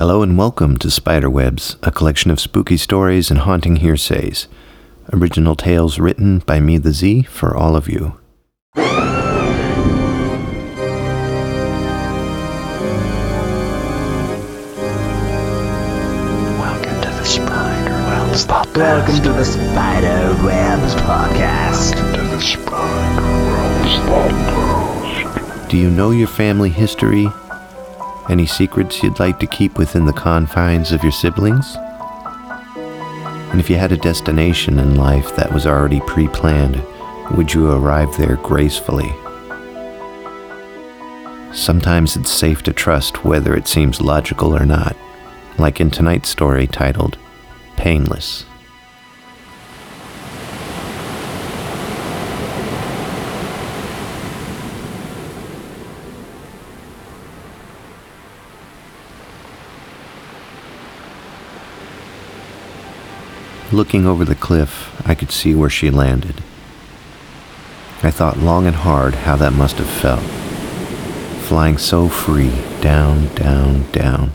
Hello and welcome to Spiderwebs, a collection of spooky stories and haunting hearsays. Original tales written by me, the Z, for all of you. Welcome to the Spiderwebs podcast. Welcome to the Spider Webs podcast. to the Spiderwebs podcast. Do you know your family history? Any secrets you'd like to keep within the confines of your siblings? And if you had a destination in life that was already pre planned, would you arrive there gracefully? Sometimes it's safe to trust whether it seems logical or not, like in tonight's story titled Painless. Looking over the cliff, I could see where she landed. I thought long and hard how that must have felt. Flying so free, down, down, down.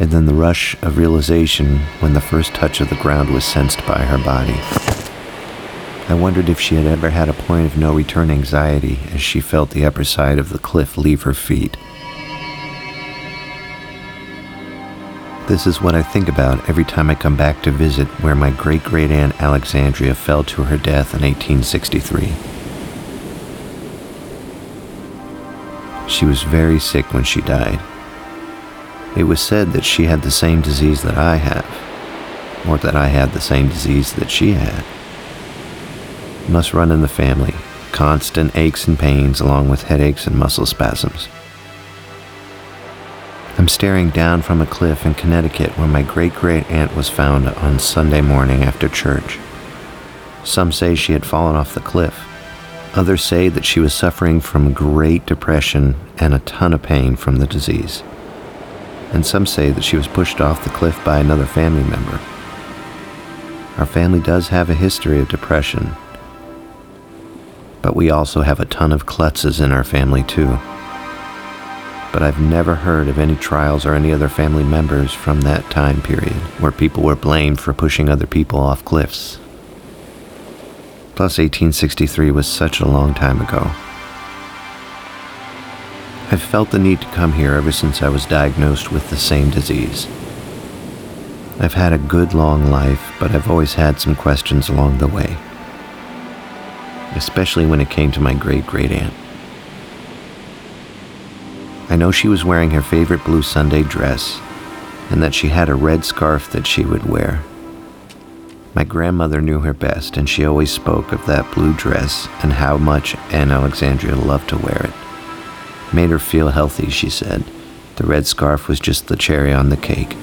And then the rush of realization when the first touch of the ground was sensed by her body. I wondered if she had ever had a point of no return anxiety as she felt the upper side of the cliff leave her feet. This is what I think about every time I come back to visit where my great great aunt Alexandria fell to her death in 1863. She was very sick when she died. It was said that she had the same disease that I have, or that I had the same disease that she had. Must run in the family, constant aches and pains along with headaches and muscle spasms. I'm staring down from a cliff in Connecticut where my great great aunt was found on Sunday morning after church. Some say she had fallen off the cliff. Others say that she was suffering from great depression and a ton of pain from the disease. And some say that she was pushed off the cliff by another family member. Our family does have a history of depression, but we also have a ton of klutzes in our family too but I've never heard of any trials or any other family members from that time period where people were blamed for pushing other people off cliffs. Plus, 1863 was such a long time ago. I've felt the need to come here ever since I was diagnosed with the same disease. I've had a good long life, but I've always had some questions along the way, especially when it came to my great great aunt. I know she was wearing her favorite blue Sunday dress, and that she had a red scarf that she would wear. My grandmother knew her best, and she always spoke of that blue dress and how much Anne Alexandria loved to wear it. Made her feel healthy, she said. The red scarf was just the cherry on the cake.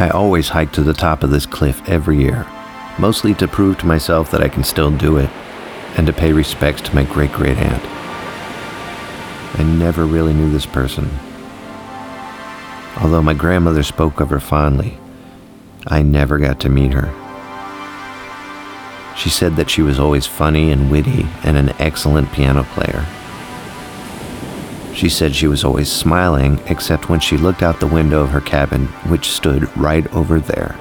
I always hike to the top of this cliff every year, mostly to prove to myself that I can still do it, and to pay respects to my great great aunt. I never really knew this person. Although my grandmother spoke of her fondly, I never got to meet her. She said that she was always funny and witty and an excellent piano player. She said she was always smiling, except when she looked out the window of her cabin, which stood right over there.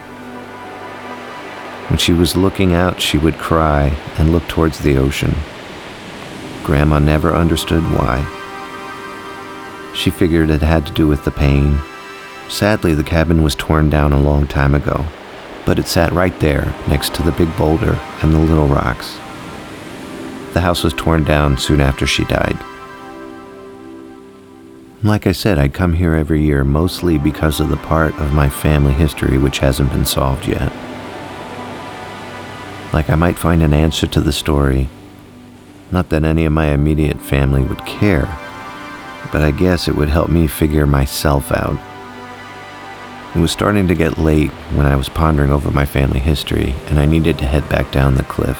When she was looking out, she would cry and look towards the ocean. Grandma never understood why. She figured it had to do with the pain. Sadly, the cabin was torn down a long time ago, but it sat right there next to the big boulder and the little rocks. The house was torn down soon after she died. Like I said, I come here every year mostly because of the part of my family history which hasn't been solved yet. Like I might find an answer to the story. Not that any of my immediate family would care, but I guess it would help me figure myself out. It was starting to get late when I was pondering over my family history, and I needed to head back down the cliff.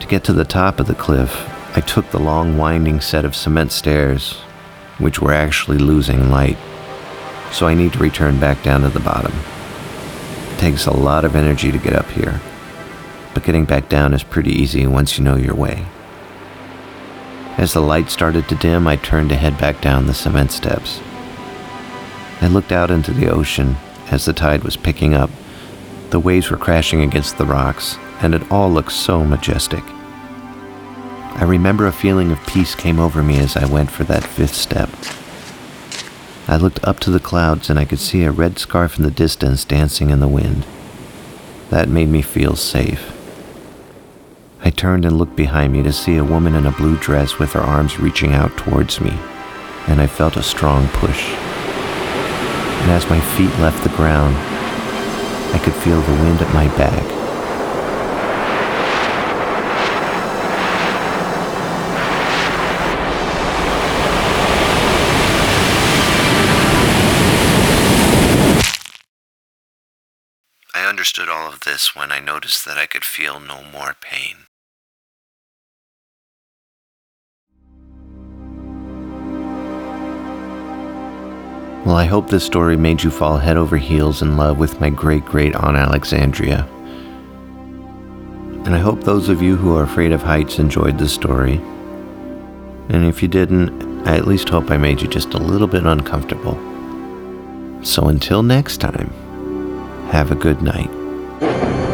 To get to the top of the cliff, I took the long winding set of cement stairs, which were actually losing light, so I need to return back down to the bottom. It takes a lot of energy to get up here, but getting back down is pretty easy once you know your way. As the light started to dim, I turned to head back down the cement steps. I looked out into the ocean as the tide was picking up. The waves were crashing against the rocks, and it all looked so majestic. I remember a feeling of peace came over me as I went for that fifth step. I looked up to the clouds and I could see a red scarf in the distance dancing in the wind. That made me feel safe. I turned and looked behind me to see a woman in a blue dress with her arms reaching out towards me, and I felt a strong push. And as my feet left the ground, I could feel the wind at my back. I understood all of this when I noticed that I could feel no more pain. Well, I hope this story made you fall head over heels in love with my great great Aunt Alexandria. And I hope those of you who are afraid of heights enjoyed the story. And if you didn't, I at least hope I made you just a little bit uncomfortable. So until next time, have a good night.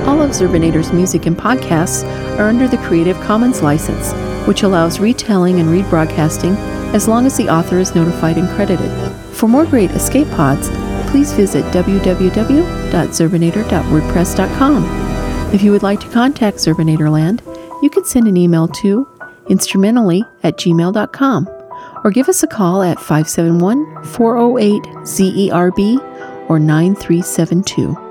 All of Zerbinator's music and podcasts are under the Creative Commons license, which allows retelling and rebroadcasting as long as the author is notified and credited. For more great escape pods, please visit www.zerbinator.wordpress.com. If you would like to contact Zerbinatorland, you can send an email to instrumentally at gmail.com or give us a call at 571 408 ZERB or 9372.